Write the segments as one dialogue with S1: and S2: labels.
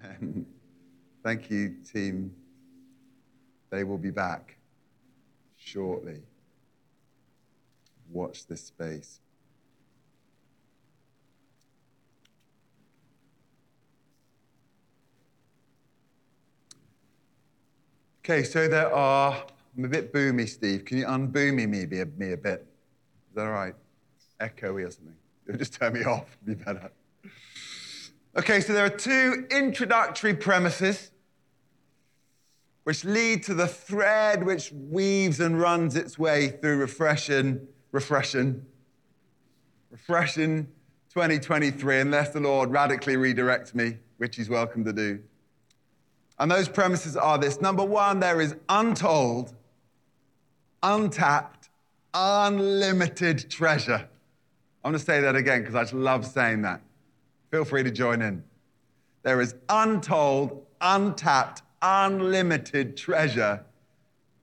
S1: Amen. Thank you, team. They will be back shortly. Watch this space. Okay, so there are. I'm a bit boomy, Steve. Can you unboomy me, me, me a bit? Is that all right? Echoey or something? It'll just turn me off. It'll be better. Okay, so there are two introductory premises which lead to the thread which weaves and runs its way through refreshing, refreshing, refreshing 2023, unless the Lord radically redirects me, which He's welcome to do. And those premises are this number one, there is untold, untapped, unlimited treasure. I'm going to say that again because I just love saying that. Feel free to join in. There is untold, untapped, unlimited treasure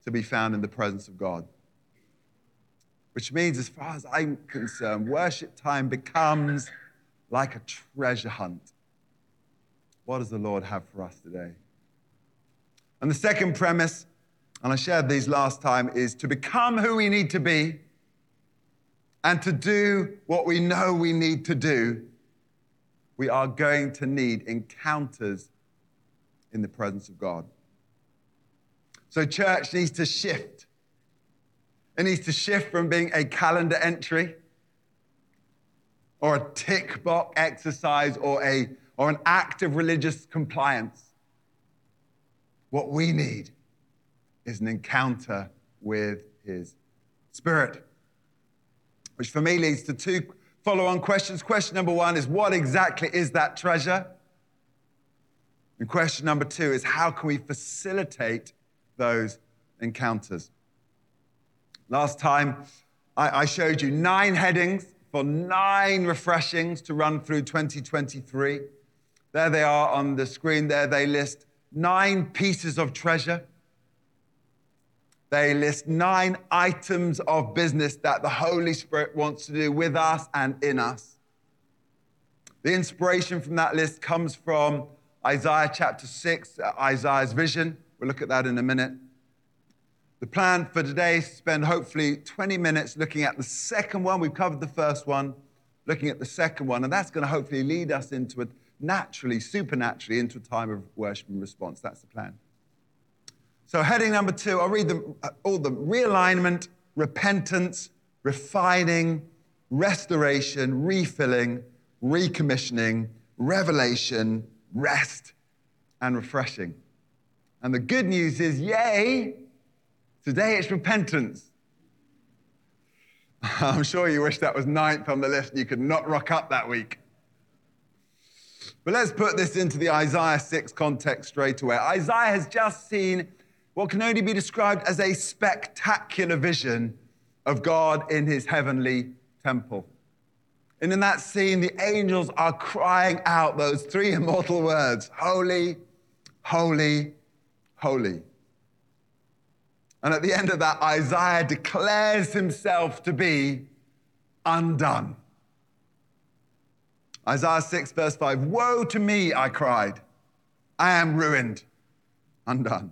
S1: to be found in the presence of God. Which means, as far as I'm concerned, worship time becomes like a treasure hunt. What does the Lord have for us today? And the second premise, and I shared these last time, is to become who we need to be and to do what we know we need to do, we are going to need encounters in the presence of God. So, church needs to shift. It needs to shift from being a calendar entry or a tick box exercise or, a, or an act of religious compliance. What we need is an encounter with His Spirit which for me leads to two follow on questions. Question number one is what exactly is that treasure? And question number two is how can we facilitate those encounters? Last time, I, showed you nine headings for nine refreshings to run through 2023. There they are on the screen. There they list nine pieces of treasure they list nine items of business that the Holy Spirit wants to do with us and in us. The inspiration from that list comes from Isaiah chapter 6, uh, Isaiah's vision. We'll look at that in a minute. The plan for today is to spend hopefully 20 minutes looking at the second one. We've covered the first one, looking at the second one, and that's going to hopefully lead us into a naturally, supernaturally, into a time of worship and response. That's the plan. So, heading number two, I'll read them uh, all the realignment, repentance, refining, restoration, refilling, recommissioning, revelation, rest, and refreshing. And the good news is, yay, today it's repentance. I'm sure you wish that was ninth on the list and you could not rock up that week. But let's put this into the Isaiah 6 context straight away. Isaiah has just seen what can only be described as a spectacular vision of God in his heavenly temple. And in that scene, the angels are crying out those three immortal words Holy, holy, holy. And at the end of that, Isaiah declares himself to be undone. Isaiah 6, verse 5 Woe to me, I cried. I am ruined, undone.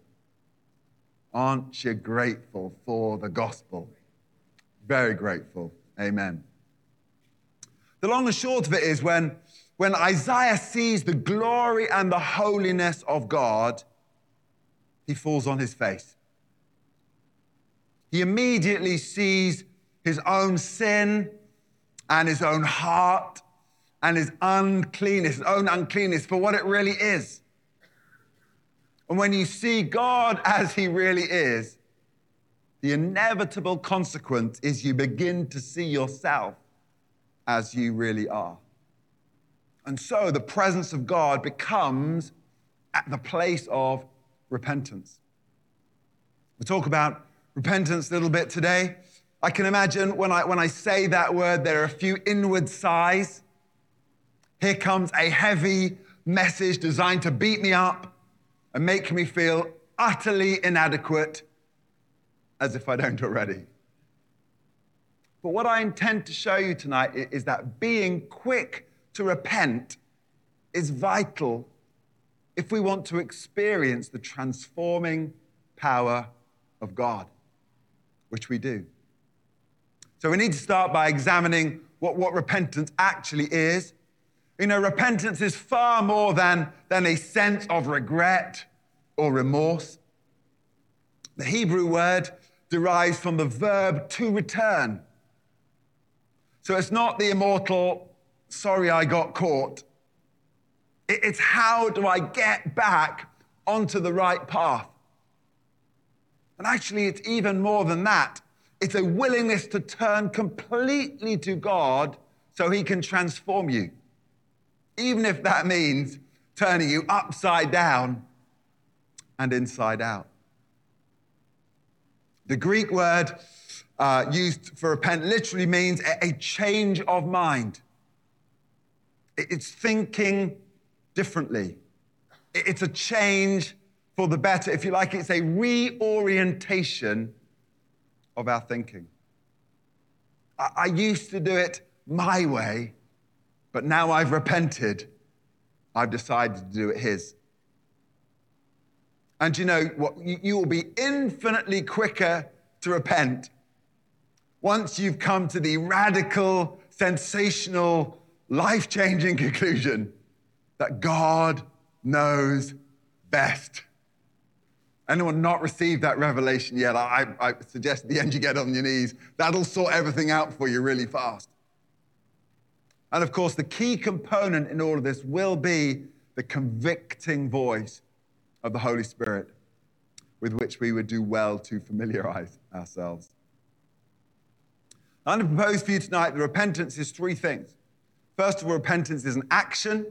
S1: Aren't you grateful for the gospel? Very grateful. Amen. The long and short of it is when, when Isaiah sees the glory and the holiness of God, he falls on his face. He immediately sees his own sin and his own heart and his uncleanness, his own uncleanness for what it really is. And when you see God as He really is, the inevitable consequence is you begin to see yourself as you really are. And so the presence of God becomes at the place of repentance. We'll talk about repentance a little bit today. I can imagine when I, when I say that word, there are a few inward sighs. Here comes a heavy message designed to beat me up and make me feel utterly inadequate, as if I don't already. But what I intend to show you tonight is that being quick to repent is vital if we want to experience the transforming power of God, which we do. So we need to start by examining what, what repentance actually is. You know, repentance is far more than, than a sense of regret or remorse. The Hebrew word derives from the verb to return. So it's not the immortal, sorry I got caught. It's how do I get back onto the right path? And actually, it's even more than that. It's a willingness to turn completely to God so He can transform you, even if that means turning you upside down and inside out. The Greek word uh, used for repent literally means a, change of mind. It's thinking differently. It's a change for the better. If you like, it's a reorientation of our thinking. I, I used to do it my way, but now I've repented. I've decided to do it His. And you know what? You will be infinitely quicker to repent once you've come to the radical, sensational, life changing conclusion that God knows best. Anyone not received that revelation yet? I, I suggest at the end you get on your knees. That'll sort everything out for you really fast. And of course, the key component in all of this will be the convicting voice of the Holy Spirit with which we would do well to familiarize ourselves. I'm going to propose for you tonight that repentance is three things. First of all, repentance is an action.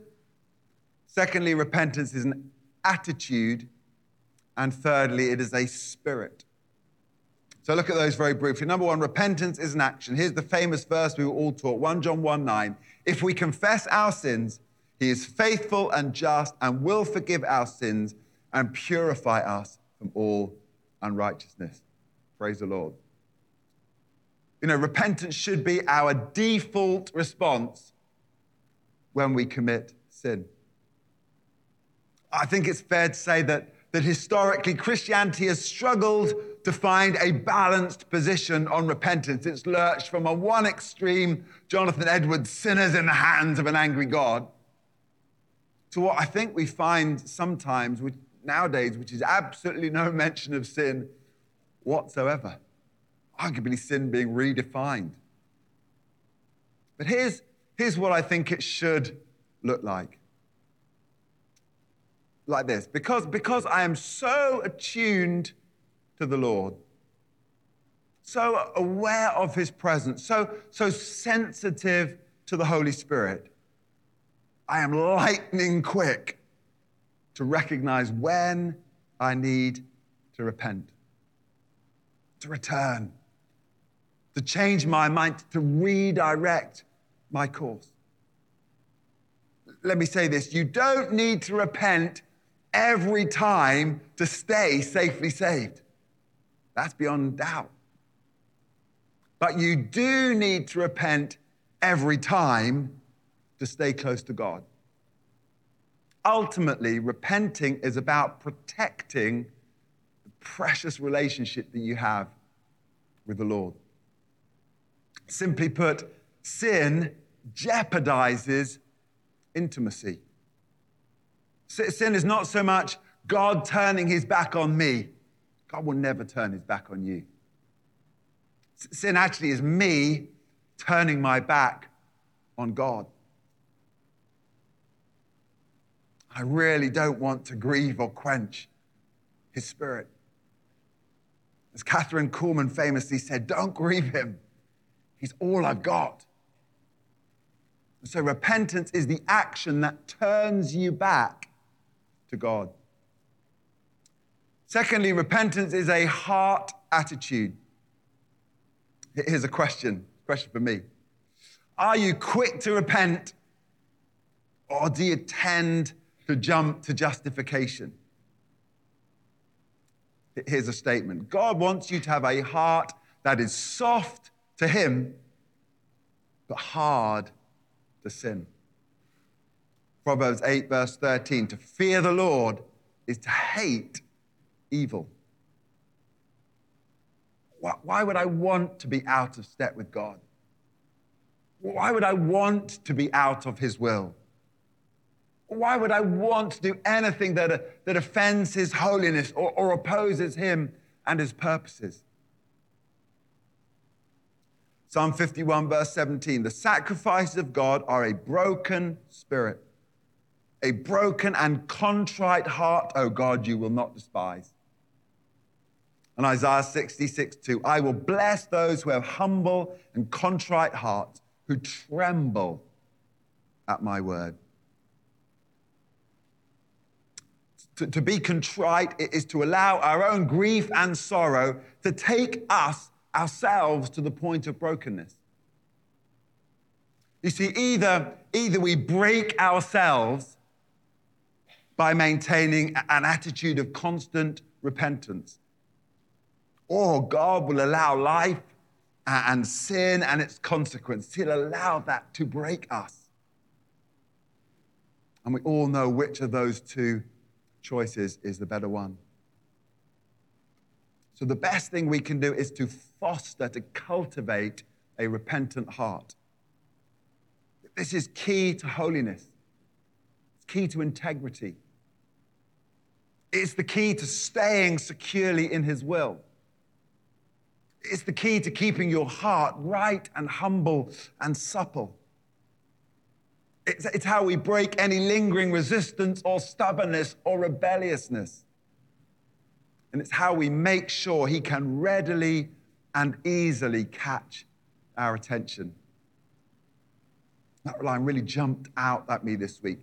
S1: Secondly, repentance is an attitude. And thirdly, it is a spirit. So look at those very briefly. Number one, repentance is an action. Here's the famous verse we were all taught 1 John 1 9. If we confess our sins, he is faithful and just and will forgive our sins and purify us from all unrighteousness. Praise the Lord. You know, repentance should be our default response when we commit sin. I think it's fair to say that that historically Christianity has struggled to find a balanced position on repentance. It's lurched from a one extreme, Jonathan Edwards, sinners in the hands of an angry God, to what I think we find sometimes nowadays, which is absolutely no mention of sin whatsoever. Arguably, sin being redefined. But here's, here's what I think it should look like like this. Because, because I am so attuned to the Lord, so aware of his presence, so, so sensitive to the Holy Spirit, I am lightning quick to recognize when I need to repent, to return, to change my mind, to redirect my course. Let me say this. You don't need to repent every time to stay safely saved. That's beyond doubt. But you do need to repent every time to stay close to God. Ultimately, repenting is about protecting the precious relationship that you have with the Lord. Simply put, sin jeopardizes intimacy. Sin is not so much God turning his back on me. God will never turn his back on you. Sin actually is me turning my back on God. I really don't want to grieve or quench his spirit. As Kathryn Kuhlman famously said, don't grieve him. He's all I've got. So repentance is the action that turns you back to God. Secondly, repentance is a heart attitude. Here's a question, question for me. Are you quick to repent or do you tend to jump to justification? Here's a statement God wants you to have a heart that is soft to Him, but hard to sin. Proverbs 8, verse 13 to fear the Lord is to hate evil. Why would I want to be out of step with God? Why would I want to be out of His will? Why would I want to do anything that, that offends His holiness or, or opposes Him and His purposes? Psalm 51, verse 17 The sacrifices of God are a broken spirit, a broken and contrite heart, O God, you will not despise. And Isaiah 66, 2 I will bless those who have humble and contrite hearts, who tremble at my word. To, to be contrite is to allow our own grief and sorrow to take us ourselves to the point of brokenness. You see, either, either we break ourselves by maintaining an attitude of constant repentance, or God will allow life and sin and its consequence. He'll allow that to break us. And we all know which of those two choices is the better one. So, the best thing we can do is to foster, to cultivate a repentant heart. This is key to holiness, it's key to integrity. It's the key to staying securely in His will. It's the key to keeping your heart right and humble and supple. It's, it's how we break any lingering resistance or stubbornness or rebelliousness. And it's how we make sure He can readily and easily catch our attention. That line really jumped out at me this week.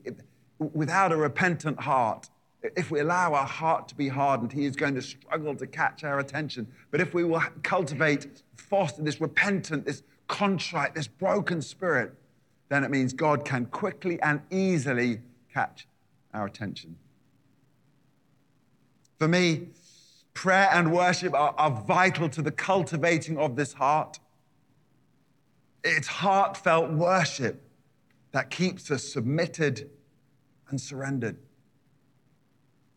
S1: without a repentant heart, if we allow our heart to be hardened, He is going to struggle to catch our attention. But if we will cultivate, foster this repentant, this contrite, this broken spirit, then it means God can quickly and easily catch our attention. For me, prayer and worship are, are vital to the cultivating of this heart. It's heartfelt worship that keeps us submitted and surrendered.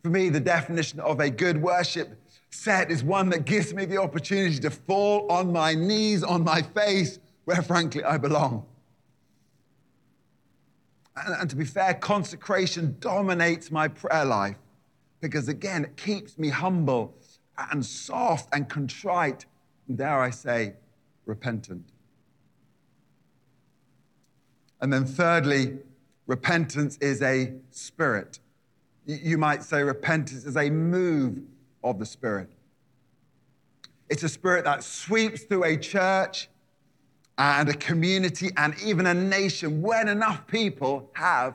S1: For me, the definition of a good worship set is one that gives me the opportunity to fall on my knees, on my face, where frankly I belong. And, and to be fair, consecration dominates my prayer life because, again, it keeps me humble and soft and contrite, and dare I say, repentant. And then, thirdly, repentance is a spirit. You might say repentance is a move of the Spirit. It's a spirit that sweeps through a church and a community and even a nation when enough people have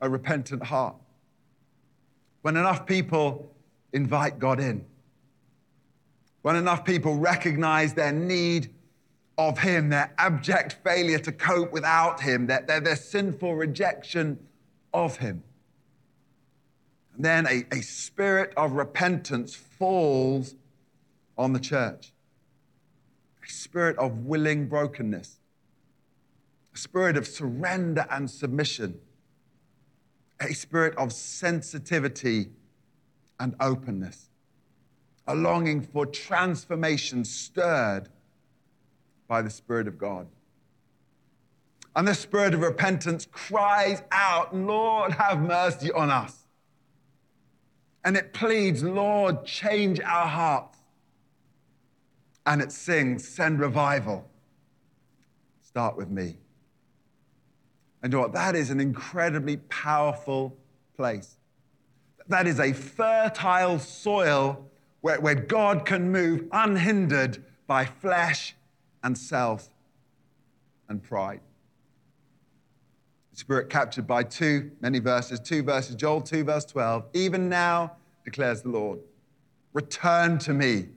S1: a repentant heart. When enough people invite God in. When enough people recognize their need of Him, their abject failure to cope without Him, their, their, their sinful rejection of Him. Then a, a spirit of repentance falls on the church a spirit of willing brokenness, a spirit of surrender and submission, a spirit of sensitivity and openness, a longing for transformation stirred by the Spirit of God. And the spirit of repentance cries out, Lord, have mercy on us. And it pleads, Lord, change our hearts and it sings, Send revival. Start with me. And you know what? That is an incredibly powerful place. That is a fertile soil where, where God can move unhindered by flesh and self and pride. Spirit captured by two, many verses, two verses, Joel 2, verse 12. Even now, declares the Lord, Return to me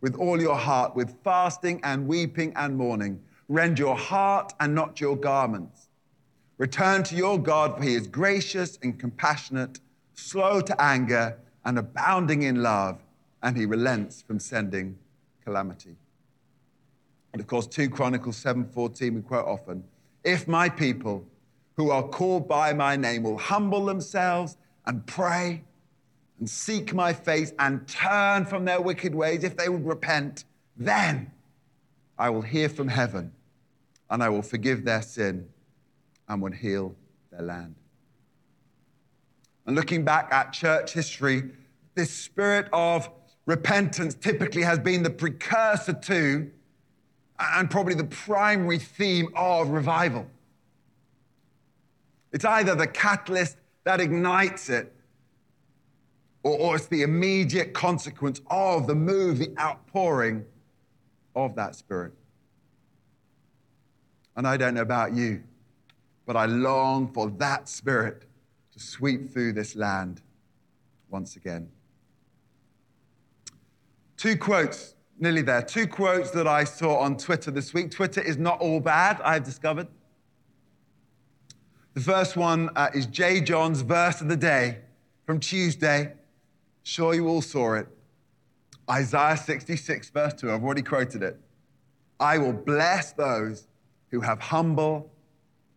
S1: with all your heart, with fasting and weeping and mourning. Rend your heart and not your garments. Return to your God, for he is gracious and compassionate, slow to anger, and abounding in love, and he relents from sending calamity. And of course, 2 Chronicles 7:14 we quote often. If my people who are called by my name will humble themselves and pray and seek my face and turn from their wicked ways, if they would repent, then I will hear from heaven and I will forgive their sin and will heal their land. And looking back at church history, this spirit of repentance typically has been the precursor to and probably the primary theme of revival. It's either the catalyst that ignites it, or, or it's the immediate consequence of the move, the outpouring of that Spirit. And I don't know about you, but I long for that Spirit to sweep through this land once again. Two quotes, nearly there. Two quotes that I saw on Twitter this week. Twitter is not all bad, I've discovered. The first one uh, is J. John's verse of the day from Tuesday. Sure, you all saw it. Isaiah 66, verse 2. I've already quoted it. I will bless those who have humble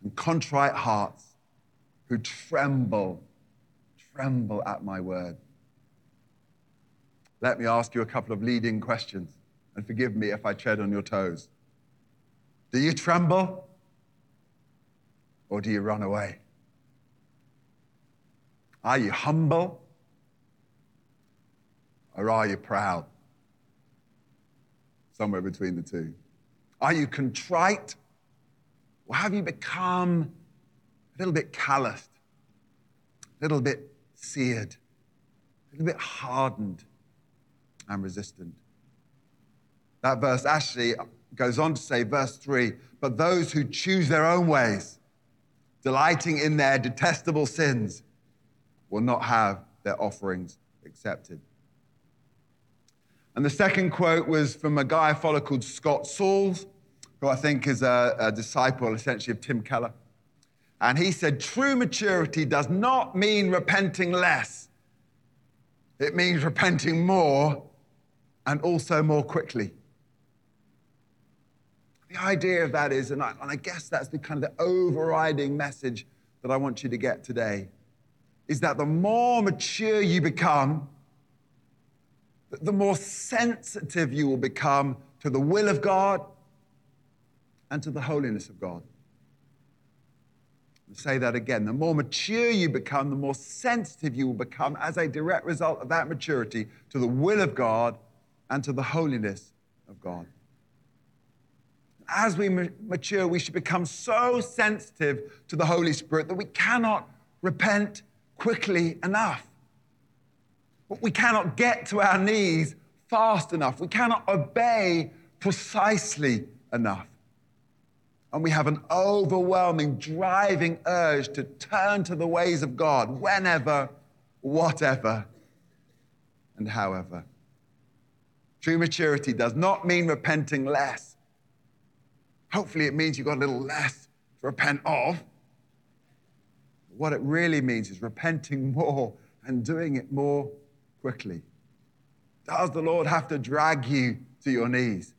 S1: and contrite hearts, who tremble, tremble at my word. Let me ask you a couple of leading questions, and forgive me if I tread on your toes. Do you tremble? Or do you run away? Are you humble or are you proud? Somewhere between the two. Are you contrite or have you become a little bit calloused, a little bit seared, a little bit hardened and resistant? That verse actually goes on to say, verse 3 but those who choose their own ways, delighting in their detestable sins, will not have their offerings accepted. And the second quote was from a guy I follow called Scott Sauls, who I think is a, a disciple essentially of Tim Keller. And he said, True maturity does not mean repenting less, it means repenting more and also more quickly. The idea of that is, and I, and I guess that's the kind of the overriding message that I want you to get today, is that the more mature you become, the more sensitive you will become to the will of God and to the holiness of God. I'll say that again. The more mature you become, the more sensitive you will become as a direct result of that maturity to the will of God and to the holiness of God as we mature, we should become so sensitive to the Holy Spirit that we cannot repent quickly enough. We cannot get to our knees fast enough. We cannot obey precisely enough. And we have an overwhelming, driving urge to turn to the ways of God whenever, whatever, and however. True maturity does not mean repenting less Hopefully, it means you've got a little less to repent of. What it really means is repenting more and doing it more quickly. Does the Lord have to drag you to your knees?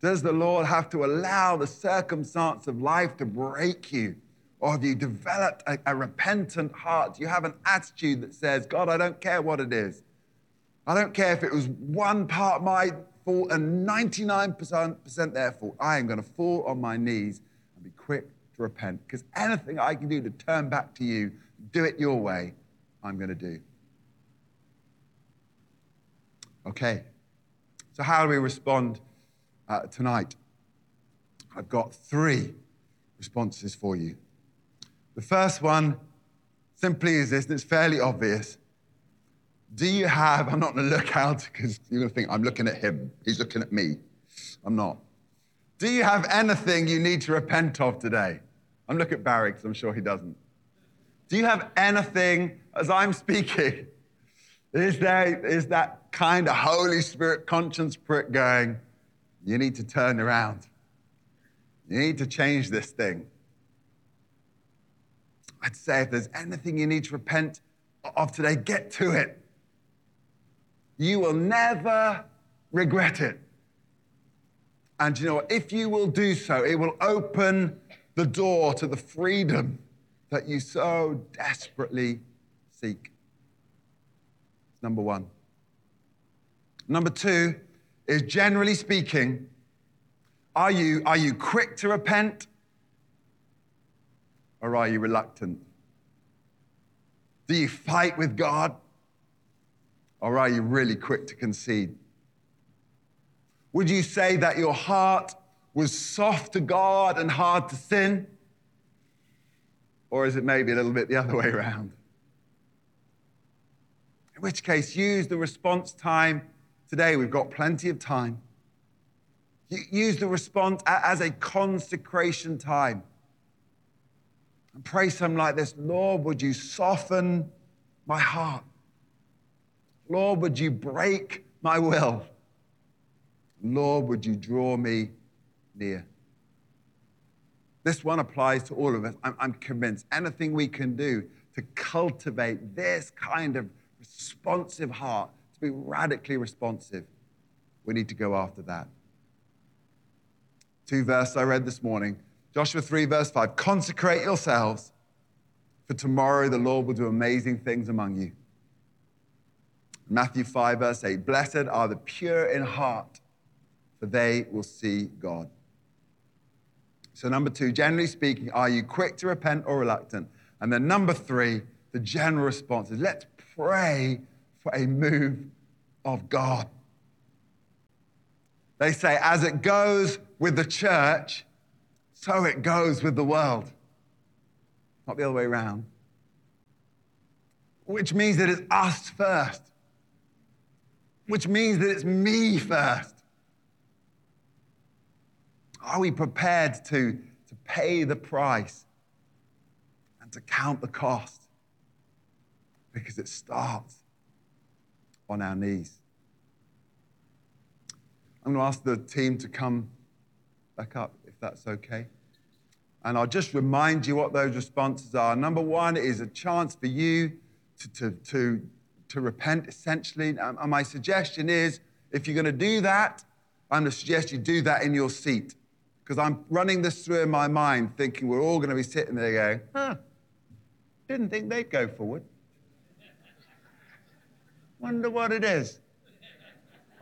S1: Does the Lord have to allow the circumstance of life to break you? Or have you developed a, a, repentant heart? Do you have an attitude that says, God, I don't care what it is? I don't care if it was one part of my fault and 99% their fault. I am going to fall on my knees and be quick to repent because anything I can do to turn back to you, do it your way, I'm going to do. Okay, so how do we respond uh, tonight? I've got three responses for you. The first one simply is this, and it's fairly obvious. Do you have, I'm not going to look out because you're going to think I'm looking at him. He's looking at me. I'm not. Do you have anything you need to repent of today? I'm looking at Barry because I'm sure he doesn't. Do you have anything, as I'm speaking, Is there is that kind of Holy Spirit conscience prick going, you need to turn around. You need to change this thing. I'd say if there's anything you need to repent of today, get to it. You will never regret it. And you know? If you will do so, it will open the door to the freedom that you so desperately seek. Number one. Number two is generally speaking, are you, are you quick to repent or are you reluctant? Do you fight with God or are you really quick to concede? Would you say that your heart was soft to God and hard to sin? Or is it maybe a little bit the other way around? In which case, use the response time today. We've got plenty of time. Use the response as a consecration time. And pray something like this Lord, would you soften my heart? Lord, would you break my will? Lord, would you draw me near? This one applies to all of us. I'm, I'm, convinced anything we can do to cultivate this kind of responsive heart, to be radically responsive, we need to go after that. Two verses I read this morning Joshua 3, verse 5 Consecrate yourselves, for tomorrow the Lord will do amazing things among you. Matthew 5, verse 8 Blessed are the pure in heart for they will see God. So, number two, generally speaking, are you quick to repent or reluctant? And then number three, the general response is let's pray for a move of God. They say, as it goes with the church, so it goes with the world. Not the other way around. Which means that it's us first. Which means that it's me first. Are we prepared to, to pay the price and to count the cost? Because it starts on our knees. I'm going to ask the team to come back up, if that's okay. And I'll just remind you what those responses are. Number one is a chance for you to, to, to, to repent, essentially. And my suggestion is if you're going to do that, I'm going to suggest you do that in your seat because I'm running this through in my mind, thinking we're all going to be sitting there going, huh, didn't think they'd go forward. Wonder what it is.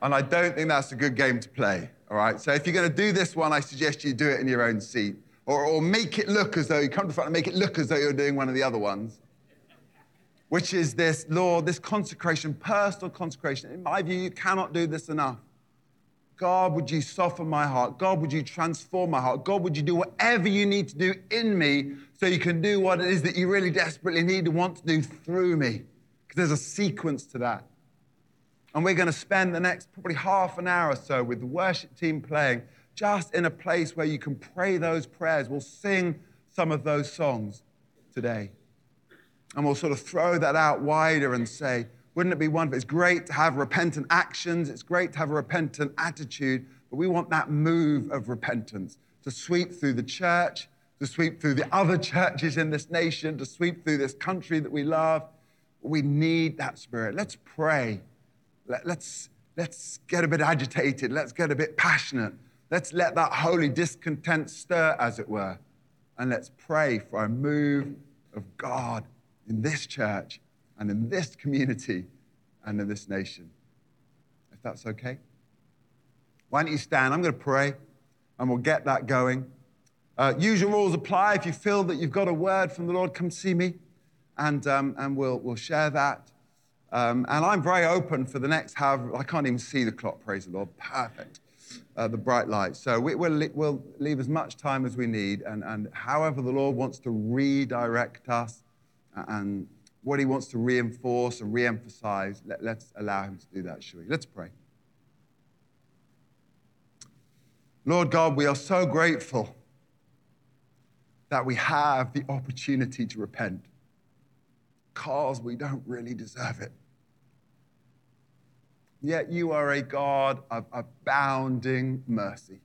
S1: And I don't think that's a good game to play, all right? So if you're going to do this one, I suggest you do it in your own seat. Or, or make it look as though you come to front and make it look as though you're doing one of the other ones, which is this, Lord, this consecration, personal consecration. In my view, you cannot do this enough. God, would you soften my heart? God, would you transform my heart? God, would you do whatever you need to do in me so you can do what it is that you really desperately need to want to do through me? Because there's a sequence to that. And we're going to spend the next probably half an hour or so with the worship team playing just in a place where you can pray those prayers. We'll sing some of those songs today. And we'll sort of throw that out wider and say, wouldn't it be wonderful? It's great to have repentant actions, it's great to have a repentant attitude, but we want that move of repentance to sweep through the church, to sweep through the other churches in this nation, to sweep through this country that we love. We need that spirit. Let's pray. Let, let's, let's get a bit agitated. Let's get a bit passionate. Let's let that holy discontent stir, as it were. And let's pray for a move of God in this church and in this community and in this nation. If that's okay. Why don't you stand? I'm going to pray and we'll get that going. Uh, usual rules apply. If you feel that you've got a word from the Lord, come see me and, um, and we'll, we'll share that. Um, and I'm very open for the next however, I can't even see the clock, praise the Lord. Perfect. Uh, the bright light. So we, will we'll leave as much time as we need, and, and however the Lord wants to redirect us and what he wants to reinforce and re-emphasize, let, us allow him to do that, shall we? Let's pray. Lord God, we are so grateful that we have the opportunity to repent because we don't really deserve it. Yet you are a God of abounding mercy,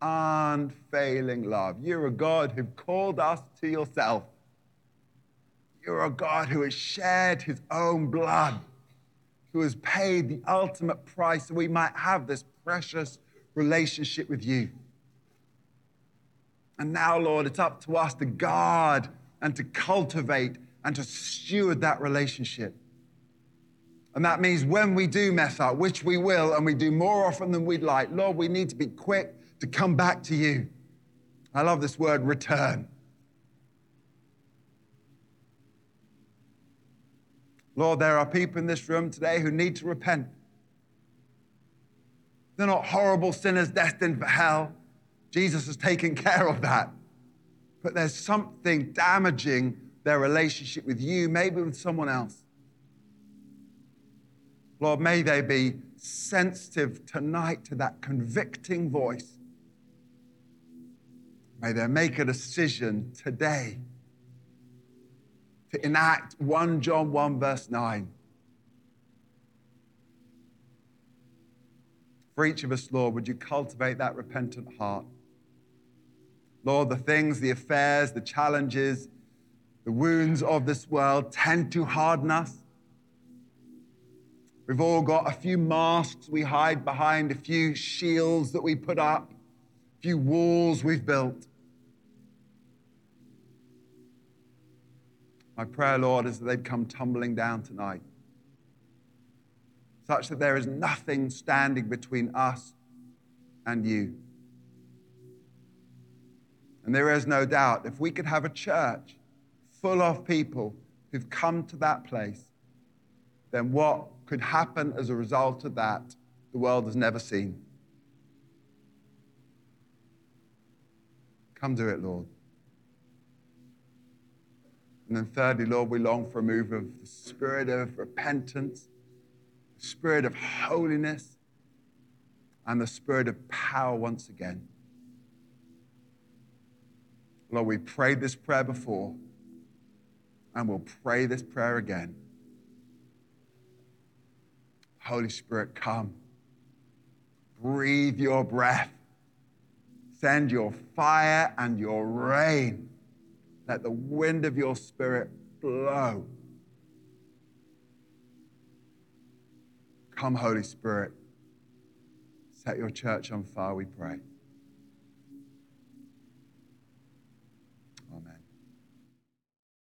S1: unfailing love. You're a God who called us to yourself. You're a God who has shed his own blood, who has paid the ultimate price so we might have this precious relationship with you. And now, Lord, it's up to us to guard and to cultivate and to steward that relationship. And that means when we do mess up, which we will, and we do more often than we'd like, Lord, we need to be quick to come back to you. I love this word return. Lord, there are people in this room today who need to repent. They're not horrible sinners destined for hell. Jesus has taken care of that. But there's something damaging their relationship with you, maybe with someone else. Lord, may they be sensitive tonight to that convicting voice. May they make a decision today to enact 1 John 1, verse 9. For each of us, Lord, would you cultivate that repentant heart? Lord, the things, the affairs, the challenges, the wounds of this world tend to harden us. We've all got a few masks we hide behind, a few shields that we put up, a few walls we've built. My prayer, Lord, is that they'd come tumbling down tonight, such that there is nothing standing between us and you. And there is no doubt if we could have a church full of people who've come to that place, then what could happen as a result of that, the world has never seen. Come do it, Lord. And then, thirdly, Lord, we long for a move of the spirit of repentance, the spirit of holiness, and the spirit of power once again. Lord, we prayed this prayer before, and we'll pray this prayer again. Holy Spirit, come. Breathe your breath. Send your fire and your rain. Let the wind of your spirit blow. Come, Holy Spirit. Set your church on fire, we pray.